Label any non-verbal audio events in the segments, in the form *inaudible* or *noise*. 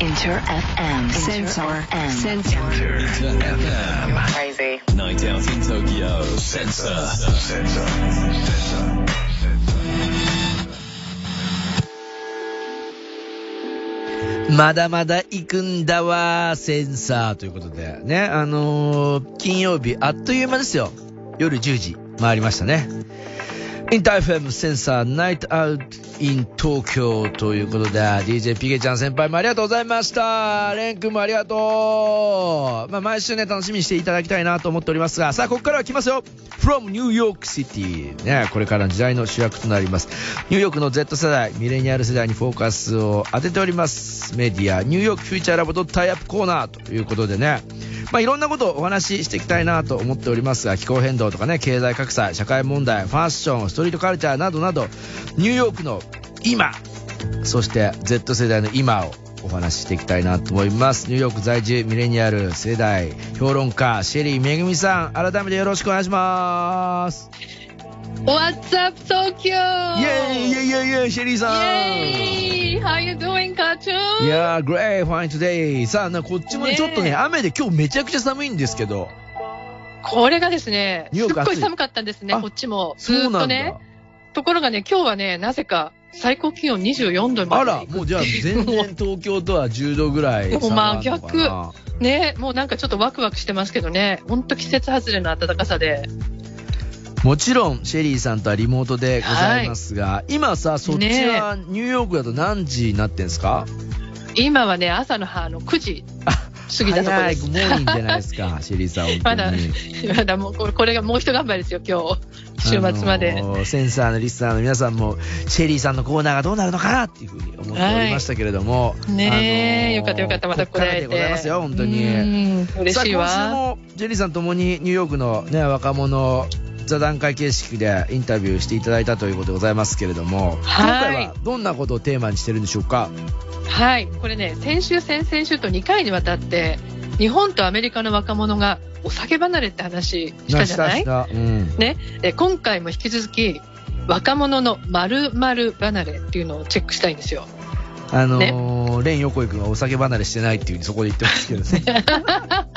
Inter FM. Sensor. Sensor. FM. Crazy. Night out in Tokyo. Sensor. Sensor. まだまだ行くんだわ、センサーということで。ね、あのー金曜日、あっという間ですよ。夜10時、回りましたね。インター FM sensor night outイン東京ということで、DJ ピゲちゃん先輩もありがとうございました。レン君もありがとう。まあ、毎週ね、楽しみにしていただきたいなと思っておりますが、さあ、ここからは来ますよ。from New York City。ね、これからの時代の主役となります。ニューヨークの Z 世代、ミレニアル世代にフォーカスを当てております。メディア、ニューヨークフューチャーラボとタイアップコーナーということでね、まあ、いろんなことをお話ししていきたいなと思っておりますが、気候変動とかね、経済格差、社会問題、ファッション、ストリートカルチャーなどなど、ニューヨークの今、そして Z 世代の今をお話ししていきたいなと思います。ニューヨーク在住ミレニアル世代評論家、シェリーめぐみさん、改めてよろしくお願いします。What's up, Tokyo? イェーイイェイイェイイェイシェリーさん Yay! How you doing, cartoon? いやー、great, fine today. さあ、なこっちもね、ちょっとね、雨で今日めちゃくちゃ寒いんですけど。これがですね、すっごい寒かったんですね、あこっちも。ずっとね。ところがね、今日はね、なぜか最高気温24度まあら、で行くもうじゃあ全然東京とは10度ぐらい *laughs* もう差があるのかな。ね、もうなんかちょっとワクワクしてますけどね、ほんと季節外れの暖かさで。もちろん、シェリーさんとはリモートでございますが、今さ、そっちはニューヨークだと何時になってんですか？今はね、朝のあの9時過ぎたところ早い、ですグ。モーニングじゃないですか、*laughs* シェリーさん、本当に。まだまだもうこれがもう一頑張りですよ、今日。週末まで。あのーセンサーのリスナーの皆さんも、シェリーさんのコーナーがどうなるのかなっていうふうに思っておりましたけれども。ねえ、あのーよかったよかった、またこれ会えて。こっからでございますよ、本当に。うん嬉しいさあ、今週わ。も、ジェリーさんともにニューヨークのね、若者、座談会形式でインタビューしていただいたということでございますけれども、はい。今回はどんなことをテーマにしてるんでしょうか？はい、これね、先週、先々週と2回にわたって、日本とアメリカの若者がお酒離れって話したじゃない？うん。で今回も引き続き、若者の〇〇離れっていうのをチェックしたいんですよ。あのーレン横井君はお酒離れしてないっていうふうにそこで言ってますけどね。*laughs*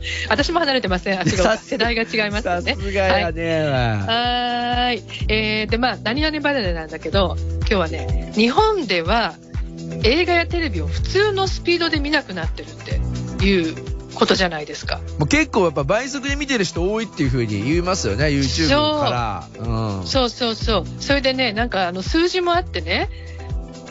*laughs* 私も離れてません。あ違うさす世代が違いますよさね。すがやねはーい。えー、で、まあ、何々離れなんだけど、今日はね、日本では映画やテレビを普通のスピードで見なくなってるっていうことじゃないですか。もう結構やっぱ倍速で見てる人多いっていうふうに言いますよね、YouTube から。うん。そうそうそう。それでね、なんかあの数字もあってね、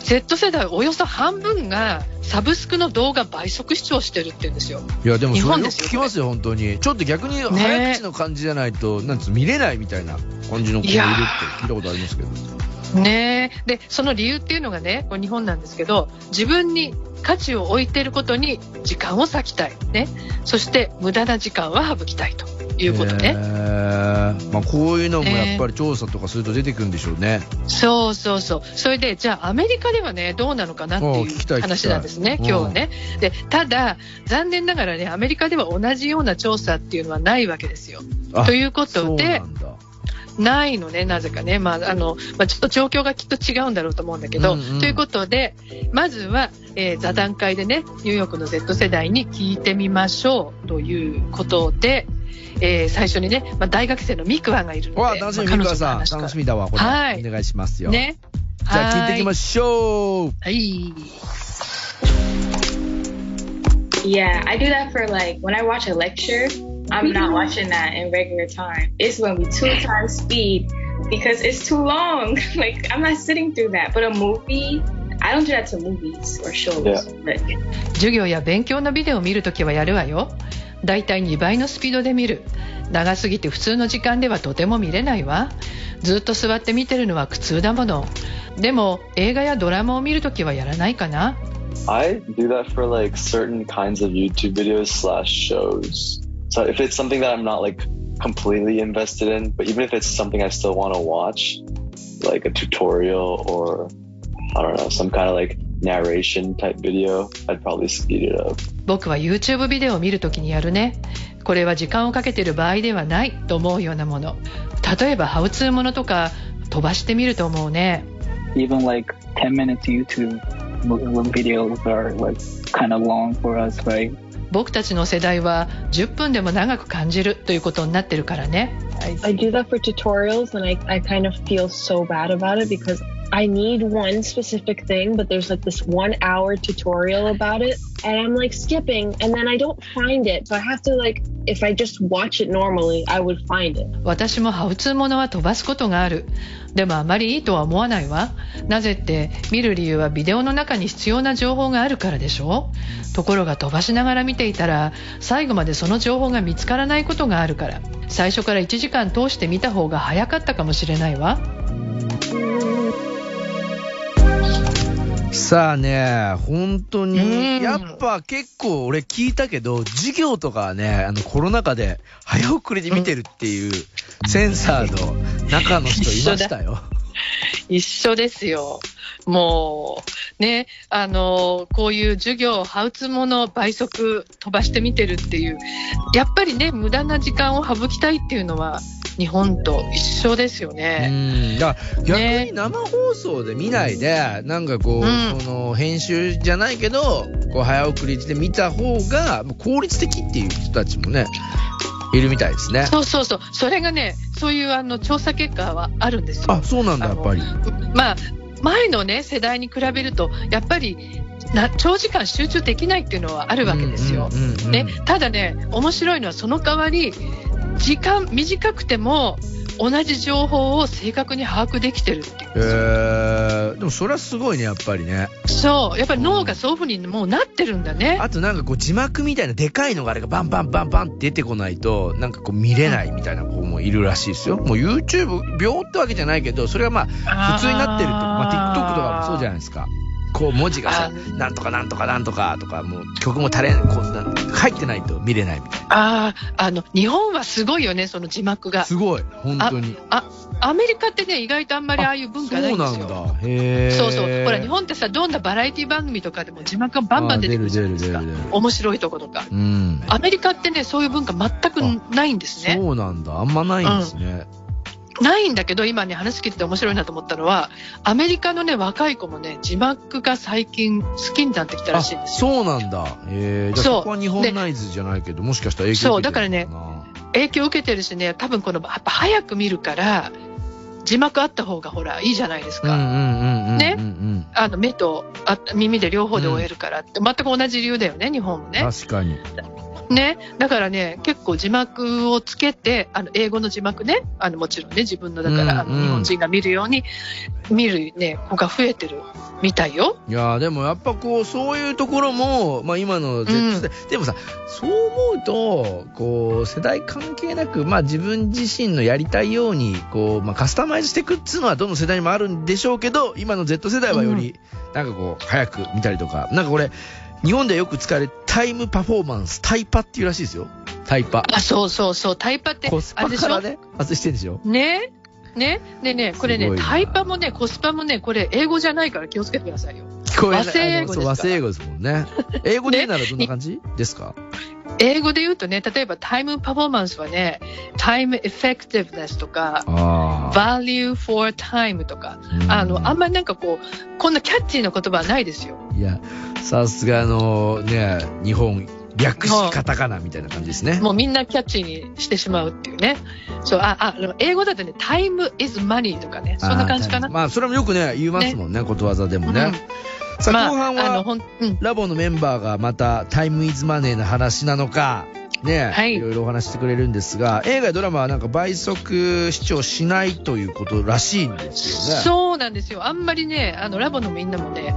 Z 世代およそ半分がサブスクの動画倍速視聴してるって言うんですよ。いや、でもそれよく日本ですよ聞きますよ、本当に。ちょっと逆に早口の感じじゃないと、なんつ見れないみたいな感じの子もいるって聞いたことありますけど。ねえ。で、その理由っていうのがね、これ日本なんですけど、自分に価値を置いていることに時間を割きたい。ね。そして無駄な時間は省きたいということへね。ーまあこういうのもやっぱり調査とかすると出てくるんでしょうね。そうそうそう。それで、じゃあアメリカではね、どうなのかなっていいう話なんですね、今日はね。で、ただ、残念ながらね、アメリカでは同じような調査っていうのはないわけですよ。あということで。ないのね、なぜかね。まあ、あの、まあ、ちょっと状況がきっと違うんだろうと思うんだけど、うんうんということで、まずは、えー座談会でね、ニューヨークの Z 世代に聞いてみましょうということで、えー最初にね、まあ、大学生のミクワがいるので、わあ、楽しみ、まあミクワさん。楽しみだわ、これ。はいお願いしますよ。ね。じゃあ聞いていきまししょう。ょう。はい。Yeah, I do that for like when I watch a lecture, I'm not watching that in regular time. It's when we two times speed because it's too long. like I'm not sitting through that. But a movie, I don't do that to movies or shows. Yeah. But 授業や勉強のビデオを見るときはやるわよ。だいたい2倍のスピードで見る。長すぎて普通の時間ではとても見れないわ。ずっと座って見てるのは苦痛だもの。でも映画やドラマを見るときはやらないかな I do that for like certain kinds of YouTube videos slash shows. So if it's something that I'm not like completely invested in, but even if it's something I still want to watch, like a tutorial or I don't know, some kind of like narration type video, I'd probably speed it up. 僕は YouTube ビデオを見るときにやるね。これは時間をかけてる場合ではないと思うようなもの。例えばハウツーものとか飛ばしてみると思うね。even like 10 minutes YouTube videos are like kind of long for us, right? 僕たちの世代は10分でも長く感じるということになってるからね I do that for tutorials and I, I kind of feel so bad about it because I need one specific thing, but there's like this one hour tutorial about it and I'm like skipping and then I don't find it. So I have to like, if I just watch it normally, I would find it. 私もハウツーものは飛ばすことがあるでもあまりいいとは思わないわなぜって見る理由はビデオの中に必要な情報があるからでしょところが飛ばしながら見ていたら最後までその情報が見つからないことがあるから最初から1時間通して見た方が早かったかもしれないわさあね、本当に、うん。やっぱ結構俺聞いたけど、授業とかはね、あのコロナ禍で早送りで見てるっていうセンサーの中の人いましたよ。一緒ですよ。もうねあのこういう授業ハウツーもの倍速飛ばして見てるっていうやっぱりね無駄な時間を省きたいっていうのは日本と一緒ですようね。ん。だから逆ねに生放送で見ないで、なんかこう、うんその編集じゃないけど、こう早送りで見た方が効率的っていう人たちもね、いるみたいですね。そうそうそう。それがね、そういうあの調査結果はあるんですよ。あ、そうなんだ、やっぱり。まあ、前のね、世代に比べると、やっぱり、な長時間集中できないっていうのはあるわけですよ。うんうんうんうんね、ただね、面白いのはその代わり、時間短くても、同じ情報を正確に把握できてるっていう。えー、でもそれはすごいね、やっぱりね。そう。やっぱり脳がそういうふうにもうなってるんだね。あとなんかこう字幕みたいなでかいのがあれがバンバンバンバンって出てこないと、なんかこう見れないみたいな子もいるらしいですよ。もう YouTube 秒ってわけじゃないけど、それがまあ普通になってると、まあ TikTok とかもそうじゃないですか。こう文字がさあ、なんとかなんとかなんとかとか、もう曲も足れん、こうなん入ってないと見れないみたいああ、あの、日本はすごいよね、その字幕な。が。すごい、本当に。アメリカってね、意外とあんまりああいう文化ないんですよ。そうなんだ。へー。そうそう。ほら、日本ってさ、どんなバラエティ番組とかでも字幕がバンバン出てくるじゃないですかあ出る出る出る。面白いとことか。うん。アメリカってね、そういう文化全くないんですね。そうなんだ。あんまないんですね。ないんだけど、今ね、話聞いてて面白いなと思ったのは、アメリカのね、若い子もね、字幕が最近好きになってきたらしいんですよ。そうなんだ。えー、じゃあそこは日本ナイズじゃないけど、もしかしたら影響そう受けてるだからね影響受けてるしね、多分この、やっぱ早く見るから、字幕あった方がほら、いいじゃないですな。か。うんうんうんうんうん。ねうんあの、目とあ耳で両方で終えるからって、全く同じ理由だよね、日本もね。確かに。ね。だからね、結構字幕をつけて、あの、英語の字幕ね、あの、もちろんね、自分の、だから、あうんうんの、日本人が見るように、見るね、子が増えてるみたいよ。いやーでもやっぱこう、そういうところも、まあ今の Z 世代、でもさ、そう思うと、こう、世代関係なく、まあ自分自身のやりたいように、こう、まあカスタマイズしていくっつうのはどの世代にもあるんでしょうけど、今の Z 世代はより、なんかこう、早く見たりとか、なんかこれ、日本でよく使われるタイムパフォーマンス、タイパっていうらしいですよ。タイパ。あ、そうそうそう、タイパって、コスパあれでしょ？からね、外してんでしょ？ね？ね？でね、これねタイパもね、コスパもね、これ、英語じゃないから気をつけてくださいよ。聞こえない。和製英語です和製英語ですもんね。英語で言うならどんな感じ？ですか？英語で言うとね、例えばタイムパフォーマンスはね、タイムエフェクティブネスとか、ああ。value for time とか、うんあの、あんまりなんかこう、こんなキャッチーな言葉はないですよ。いや、さすがのね、日本、略しカタカナみたいな感じですね。もうみんなキャッチーにしてしまうっていうね。そう、あ、あ、英語だとね、time is money とかね、そんな感じかな。まあ、それもよくね、言いますもんね、ことわざでもね。うんさあ、まあ、後半は、うん。ラボのメンバーがまた、タイムイズマネーの話なのか、ね、はいいろいろお話してくれるんですが、映画やドラマはなんか倍速視聴しないということらしいんですよね。そうなんですよ。あんまりね、あの、ラボのみんなもね、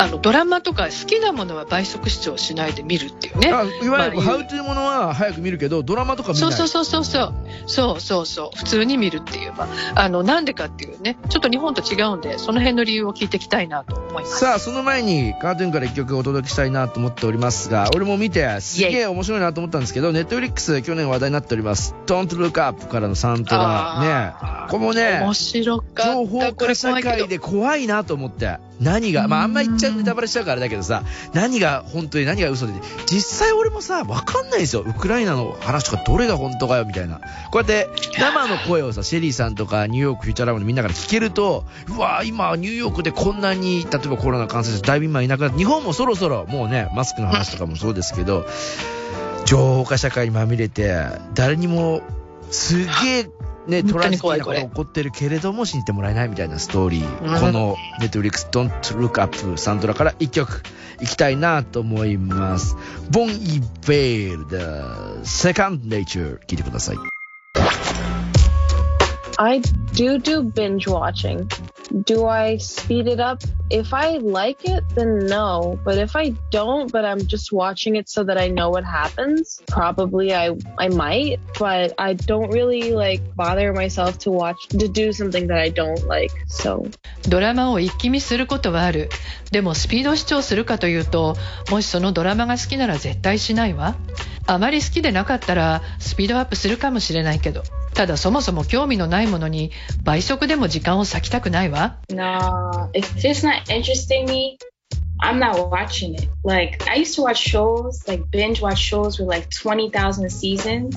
あの、ドラマとか好きなものは倍速視聴しないで見るっていうね。あいわゆる、まあハウトゥーものは早く見るけど、ドラマとか見ない。そうそうそうそうそう。そうそう。普通に見るっていう。まあ、あの、なんでかっていうね、ちょっと日本と違うんで、その辺の理由を聞いていきたいなと思います。さあ、その前にカートゥーンから一曲お届けしたいなと思っておりますが、俺も見て、すげえ面白いなと思ったんですけど、ネットフリックスで去年話題になっております、Don't Look Up からのサントラ、ね。これもね面、白かった。情報化社会で怖いなと思って。何が、まああんま言っちゃうネタバレしちゃうからあれだけどさ、何が本当に何が嘘で、実際俺もさ、わかんないですよ。ウクライナの話とかどれが本当かよ、みたいな。こうやって生の声をさ、シェリーさんとかニューヨークフューチャーラブのみんなから聞けると、うわ今ニューヨークでこんなに、例えばコロナ感染者だいぶ今いなくなって、日本もそろそろもうね、マスクの話とかもそうですけど、情報化社会にまみれて、誰にもすげえ、ね、トラジティなこと起こってるけれども信じてもらえないみたいなストーリー。うんこの Netflix Don't Look Up サンドラから一曲いきたいなと思います。ボン・イ・ベールで Second Nature 聞いてください。I do do binge watching. Do I speed it up? If I like it, then no. But if I don't, but I'm just watching it so that I know what happens, probably I I might. But I don't really like bother myself to watch to do something that I don't like. So ドラマを一気見することはあるでもスピード視聴するかというともしそのドラマが好きなら絶対しないわあまり好きでなかったらスピードアップするかもしれないけどただそもそも興味のないものに倍速でも時間を割きたくないわ No, if it's not interesting me, I'm not watching it. Like I used to watch shows, like binge watch shows with like twenty thousand seasons,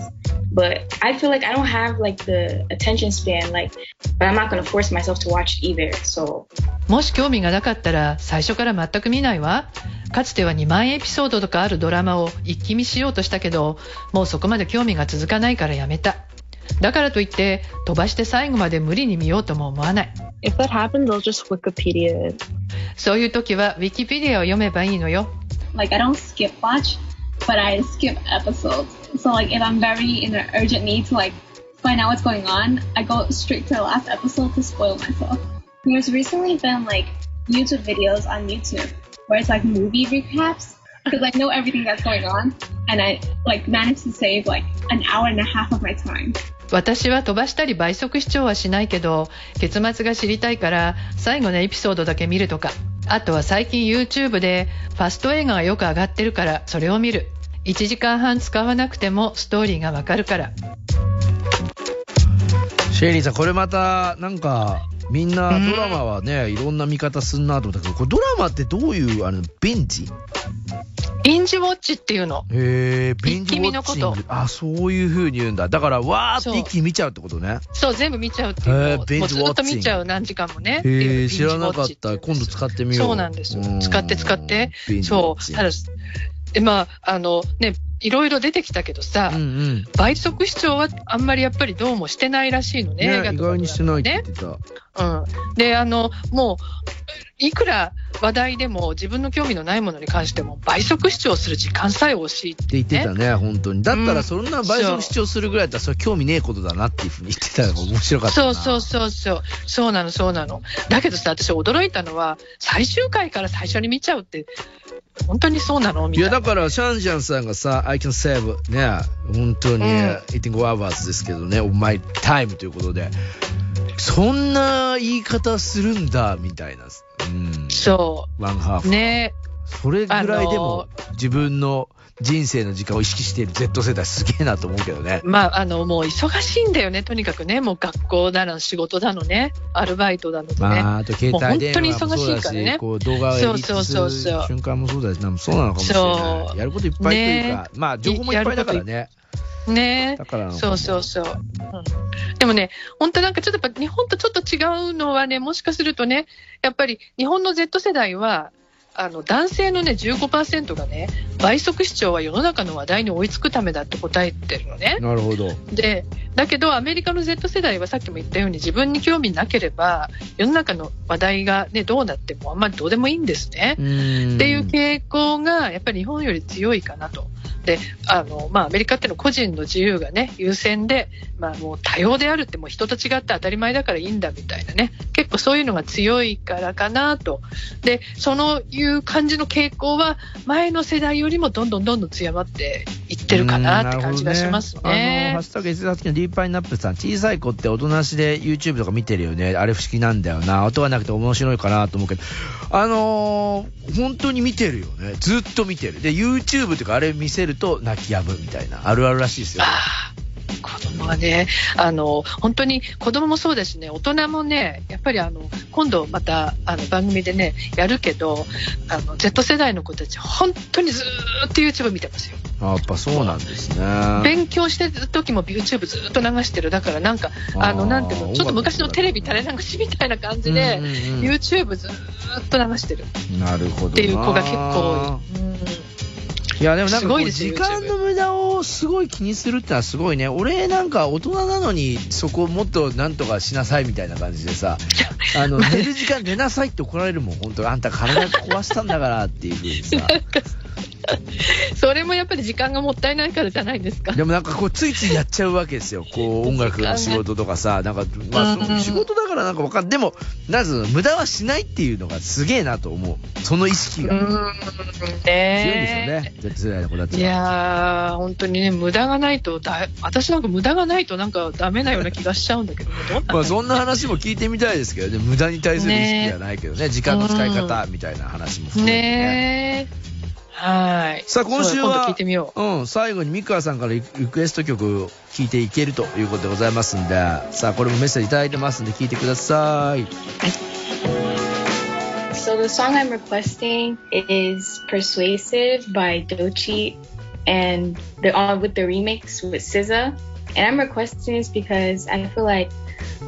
but I feel like I don't have like the attention span. Like, but I'm not gonna force myself to watch it either. So もし興味がなかったら最初から全く見ないわかつては2万エピソードとかあるドラマを一気見しようとしたけどもうそこまで興味が続かないからやめただからといって飛ばして最後まで無理に見ようとも思わない if that happens, I'll just Wikipedia it. そういう時はウィキペディアを読めばいいのよ like I don't skip watch, but I skip episodes. So like if I'm very in an urgent need to like find out what's going on, I go straight to the last episode to spoil myself. There's recently been like YouTube videos on YouTube where it's like movie recaps because I know everything that's going on and I like managed to save like an hour and a half of my time. 私は飛ばしたり倍速視聴はしないけど結末が知りたいから最後のエピソードだけ見るとか。あとは最近 YouTube でファスト映画がよく上がってるからそれを見る。1時間半使わなくてもストーリーがわかるから。シェリーさん、これまた、なんか、みんなドラマはね、いろんな見方すんなと思ったけど、これドラマってどういう、あの、ベンチインジウォッチっていうのへえ、ベンチウォッチング。あ、そういう風に言うんだ。だから、わーって一気に見ちゃうってことね。そう全部見ちゃうっていうのをビンジウォッチずっと見ちゃう何時間もねへえ、知らなかった。今度使ってみよう。そうなんですようん使って使って。そう。ただ、えまあ、あのね、いろいろ出てきたけどさ、うんうん。倍速視聴はあんまりやっぱりどうもしてないらしいのね。映画ね、意とか外にしてないって言ねっ。てた。うん。で、あの、もう、いくら話題でも自分の興味のないものに関しても倍速視聴する時間さえ惜しいってって言ってたね、本当に。だったうんら、そんな倍速視聴するぐらいだったら、それ興味ねえことだなっていうふうに言ってたのが面白かったな。そうそうそうそう。そうなの、そうなの。だけどさ、私驚いたのは、最終回から最初に見ちゃうって、本当にそうなの？みいや、たいな。だから、シャンジャンさんがさ、I can save ね、本当に、うん85 hours ですけどね、my time ということで、そんな言い方するんだ、みたいな。うん。そワンハーフ。う。ねそれぐらいでも、自分の人生の時間を意識している Z 世代すげえなと思うけどね。まあ、あの、もう忙しいんだよね、とにかくね。もう学校だの、仕事だのね、アルバイトだのでね。まあ、あと携帯電話もそうもう本当に忙しだし、いからねこう動画をやりそうそうそうそう瞬間もそうだし、なんかそうなのかもしれなそい。やることいっぱいというか、まあ、情報もいっぱいだからね。ね。だからそうそうそう、うん。でもね、本当なんかちょっとやっぱ日本とちょっと違うのはね、もしかするとね、やっぱり日本の Z 世代は、あの男性のね15%がね倍速視聴は世の中の話題に追いつくためだって答えてるのね。なるほど。でだけどアメリカの Z 世代はさっきも言ったように自分に興味なければ世の中の話題が、ね、どうなってもあんまりどうでもいいんですね。っっていう傾向がやっぱり日本より強いかなと。であのまあ、アメリカっていうのは個人の自由が、ね、優先で、まあ、もう多様であるってもう人と違って当たり前だからいいんだみたいなね結構そういうのが強いからかなとでそのいう感じの傾向は前の世代よりもどんどんどんどん強まっていってるかなって感じがしますあの、ハねッ。シュタグ S のディーパイナップルさん、小さい子って大人なしで YouTube とか見てるよね。あれ不思議なんだよな。音がなくて面白いかなと思うけど、あのー、本当に見てるよね。ずっと見てる。で、YouTube とかあれ見せると泣き止むみたいな。あるあるらしいですよ。子供はね、あの、本当に子供もそうですね、大人もね、やっぱりあの、今度またあの番組でね、やるけど、あの、Z 世代の子たち、本当にずーっと YouTube 見てますよ。やっぱそうなんですね。勉強してる時も YouTube ずっと流してる。だからなんか、あの、なんていうの、ちょっと昔のテレビ垂れ流しみたいな感じで、うんうんうん YouTube ずっと流してるなるほどな。っていう子が結構多い。うんいや、でもなんか時間の無駄をすごい気にするってのはすごいね。俺なんか大人なのにそこをもっとなんとかしなさいみたいな感じでさ、あの、寝る時間寝なさいって怒られるもん。本当あんた体壊したんだからっていうふうにさ。*laughs* それもやっぱり時間がもったいないからじゃないですか。でもなんかこう、ついついやっちゃうわけですよ。こう、*laughs* 音楽の仕事とかさ、なんか、まあ、仕事だからなんかわかんでも、なぜ無駄はしないっていうのがすげえなと思う。その意識が。強いんですよね。世代の子たちいは。やー、本当にね、無駄がないとだ、私なんか無駄がないとなんかダメなような気がしちゃうんだけどまあそんな話も聞いてみたいですけどね、無駄に対する意識じゃないけどね、時間の使い方みたいな話も含めてね。ねえ。はい。さあ今週は聞いてみよう。うん、最後に三川さんからリリクエスト曲を聴いていけるということでございますんで、さあこれもメッセージいただいてますんで聞いてください。So the song I'm requesting is "Persuasive" by Dochi, and the on with the remix with SZA. And I'm requesting this because I feel like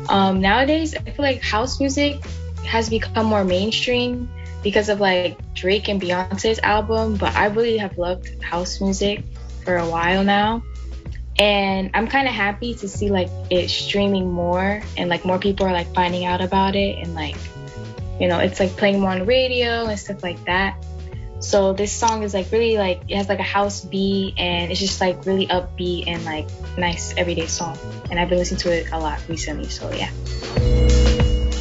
um, nowadays I feel like house music has become more mainstream because of like Drake and Beyonce's album. But I really have loved house music for a while now. And I'm kind of happy to see like it streaming more and like more people are like finding out about it and like you know it's like playing more on radio and stuff like that so this song is like really like it has like a house beat and it's just like really upbeat and like nice everyday song and i've been listening to it a lot recently so yeah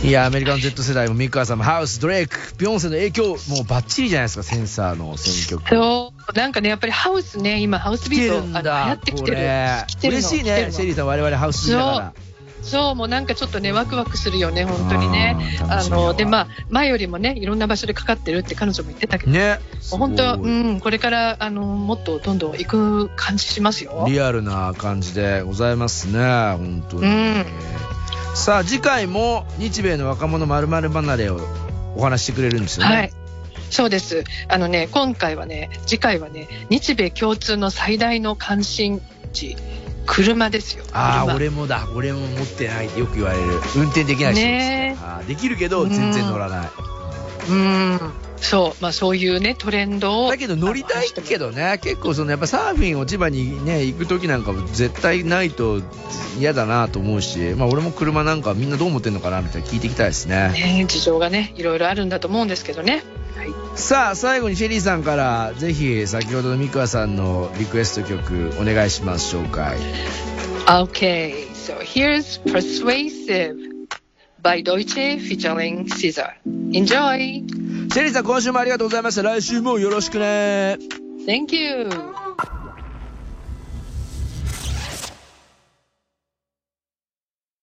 いや、アメリカの Z 世代も三川さんもハウス、ドレイク、ビヨンセの影響、もうバッチリじゃないですか、センサーの選曲。そう、なんかね、やっぱりハウスね、今ハウスビート流行ってきてる。これ来てるの。嬉しいねシェリーさん我々ハウス好きだから。そう、もうなんかちょっとね、ワクワクするよね、本当にね。あの、で、まあ、前よりもね、いろんな場所でかかってるって彼女も言ってたけど、ね。本当、うん、これから、あの、もっとどんどん行く感じしますよ。リアルな感じでございますね本当に、うんさあ次回も日米の若者まる離れをお話ししてくれるんですよね。はい。そうです。あのね、今回はね、次回はね、日米共通の最大の関心事、車ですよ。ああ車。俺もだ。俺も持ってない。ってよく言われる。運転できない人ですね。できるけど全然乗らない、うん。そう、まあそういうね、トレンドを。だけど乗りたいけどね結構そのやっぱサーフィンを千葉にね行く時なんかも絶対ないと嫌だなと思うしまあ俺も車なんかみんなどう思ってんのかなみたいな聞いていきたいですねね、事情がね、いろいろあるんだと思うんですけどね。はい。さあ最後にシェリーさんからぜひ先ほどの三桑さんのリクエスト曲お願いします紹介 Okay, so here's Persuasive by Deutsche featuring Caesar. Enjoy! シェリーさん今週もありがとうございました来週もよろしくね Thank you!